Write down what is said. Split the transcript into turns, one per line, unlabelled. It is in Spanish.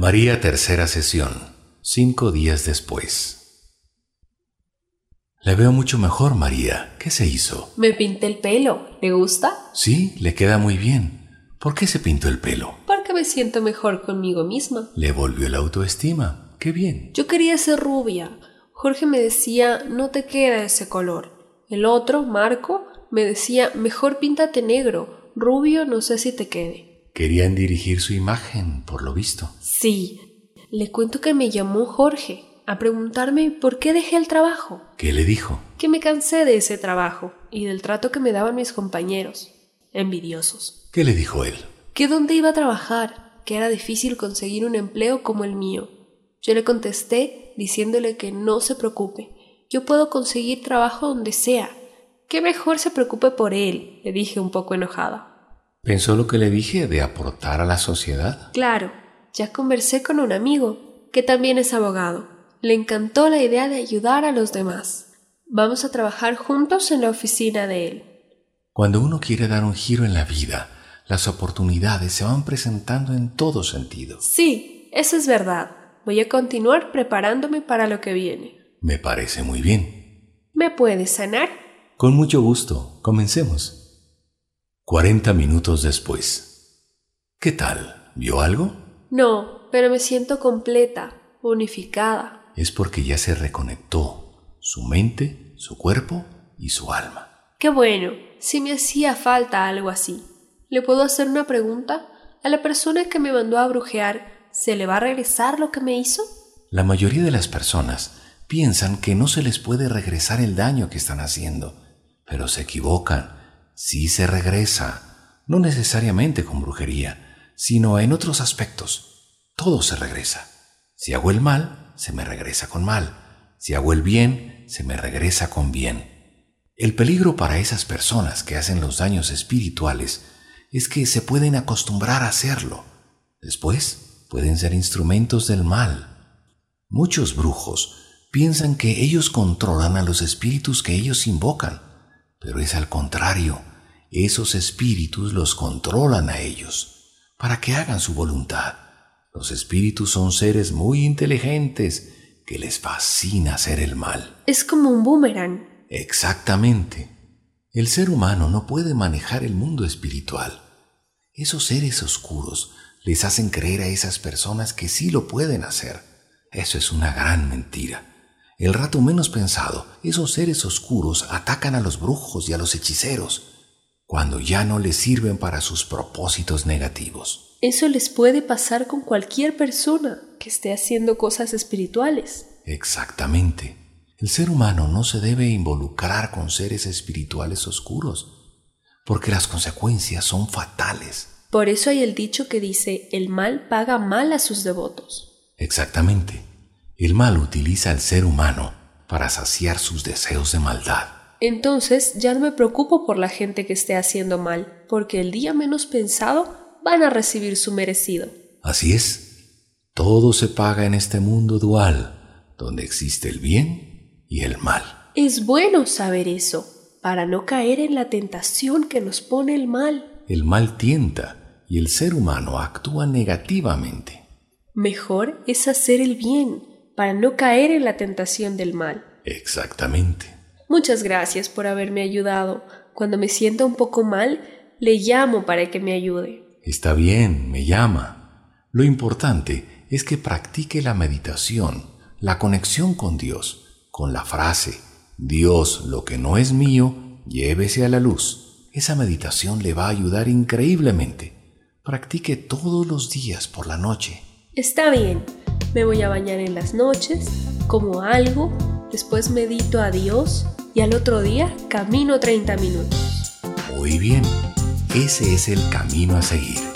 María tercera sesión, cinco días después. Le veo mucho mejor, María. ¿Qué se hizo?
Me pinté el pelo. ¿Le gusta?
Sí, le queda muy bien. ¿Por qué se pintó el pelo?
Porque me siento mejor conmigo misma.
Le volvió la autoestima. Qué bien.
Yo quería ser rubia. Jorge me decía, no te queda ese color. El otro, Marco, me decía, mejor píntate negro. Rubio no sé si te quede.
Querían dirigir su imagen, por lo visto.
Sí. Le cuento que me llamó Jorge a preguntarme por qué dejé el trabajo.
¿Qué le dijo?
Que me cansé de ese trabajo y del trato que me daban mis compañeros. Envidiosos.
¿Qué le dijo él?
Que dónde iba a trabajar, que era difícil conseguir un empleo como el mío. Yo le contesté diciéndole que no se preocupe. Yo puedo conseguir trabajo donde sea. Que mejor se preocupe por él, le dije un poco enojada.
¿Pensó lo que le dije de aportar a la sociedad?
Claro, ya conversé con un amigo, que también es abogado. Le encantó la idea de ayudar a los demás. Vamos a trabajar juntos en la oficina de él.
Cuando uno quiere dar un giro en la vida, las oportunidades se van presentando en todo sentido.
Sí, eso es verdad. Voy a continuar preparándome para lo que viene.
Me parece muy bien.
¿Me puedes sanar?
Con mucho gusto. Comencemos. Cuarenta minutos después. ¿Qué tal? ¿Vio algo?
No, pero me siento completa, unificada.
Es porque ya se reconectó su mente, su cuerpo y su alma.
Qué bueno, si me hacía falta algo así. ¿Le puedo hacer una pregunta? ¿A la persona que me mandó a brujear, ¿se le va a regresar lo que me hizo?
La mayoría de las personas piensan que no se les puede regresar el daño que están haciendo, pero se equivocan sí se regresa, no necesariamente con brujería, sino en otros aspectos. Todo se regresa. Si hago el mal, se me regresa con mal. Si hago el bien, se me regresa con bien. El peligro para esas personas que hacen los daños espirituales es que se pueden acostumbrar a hacerlo. Después pueden ser instrumentos del mal. Muchos brujos piensan que ellos controlan a los espíritus que ellos invocan, pero es al contrario esos espíritus los controlan a ellos para que hagan su voluntad. Los espíritus son seres muy inteligentes que les fascina hacer el mal.
Es como un boomerang.
Exactamente. El ser humano no puede manejar el mundo espiritual. Esos seres oscuros les hacen creer a esas personas que sí lo pueden hacer. Eso es una gran mentira. El rato menos pensado, esos seres oscuros atacan a los brujos y a los hechiceros cuando ya no les sirven para sus propósitos negativos.
Eso les puede pasar con cualquier persona que esté haciendo cosas espirituales.
Exactamente. El ser humano no se debe involucrar con seres espirituales oscuros, porque las consecuencias son fatales.
Por eso hay el dicho que dice, el mal paga mal a sus devotos.
Exactamente. El mal utiliza al ser humano para saciar sus deseos de maldad.
Entonces ya no me preocupo por la gente que esté haciendo mal, porque el día menos pensado van a recibir su merecido.
Así es. Todo se paga en este mundo dual, donde existe el bien y el mal.
Es bueno saber eso, para no caer en la tentación que nos pone el mal.
El mal tienta y el ser humano actúa negativamente.
Mejor es hacer el bien, para no caer en la tentación del mal.
Exactamente.
Muchas gracias por haberme ayudado. Cuando me sienta un poco mal, le llamo para que me ayude.
Está bien, me llama. Lo importante es que practique la meditación, la conexión con Dios, con la frase, Dios, lo que no es mío, llévese a la luz. Esa meditación le va a ayudar increíblemente. Practique todos los días por la noche.
Está bien. Me voy a bañar en las noches, como algo, después medito a Dios y al otro día camino 30 minutos.
Muy bien, ese es el camino a seguir.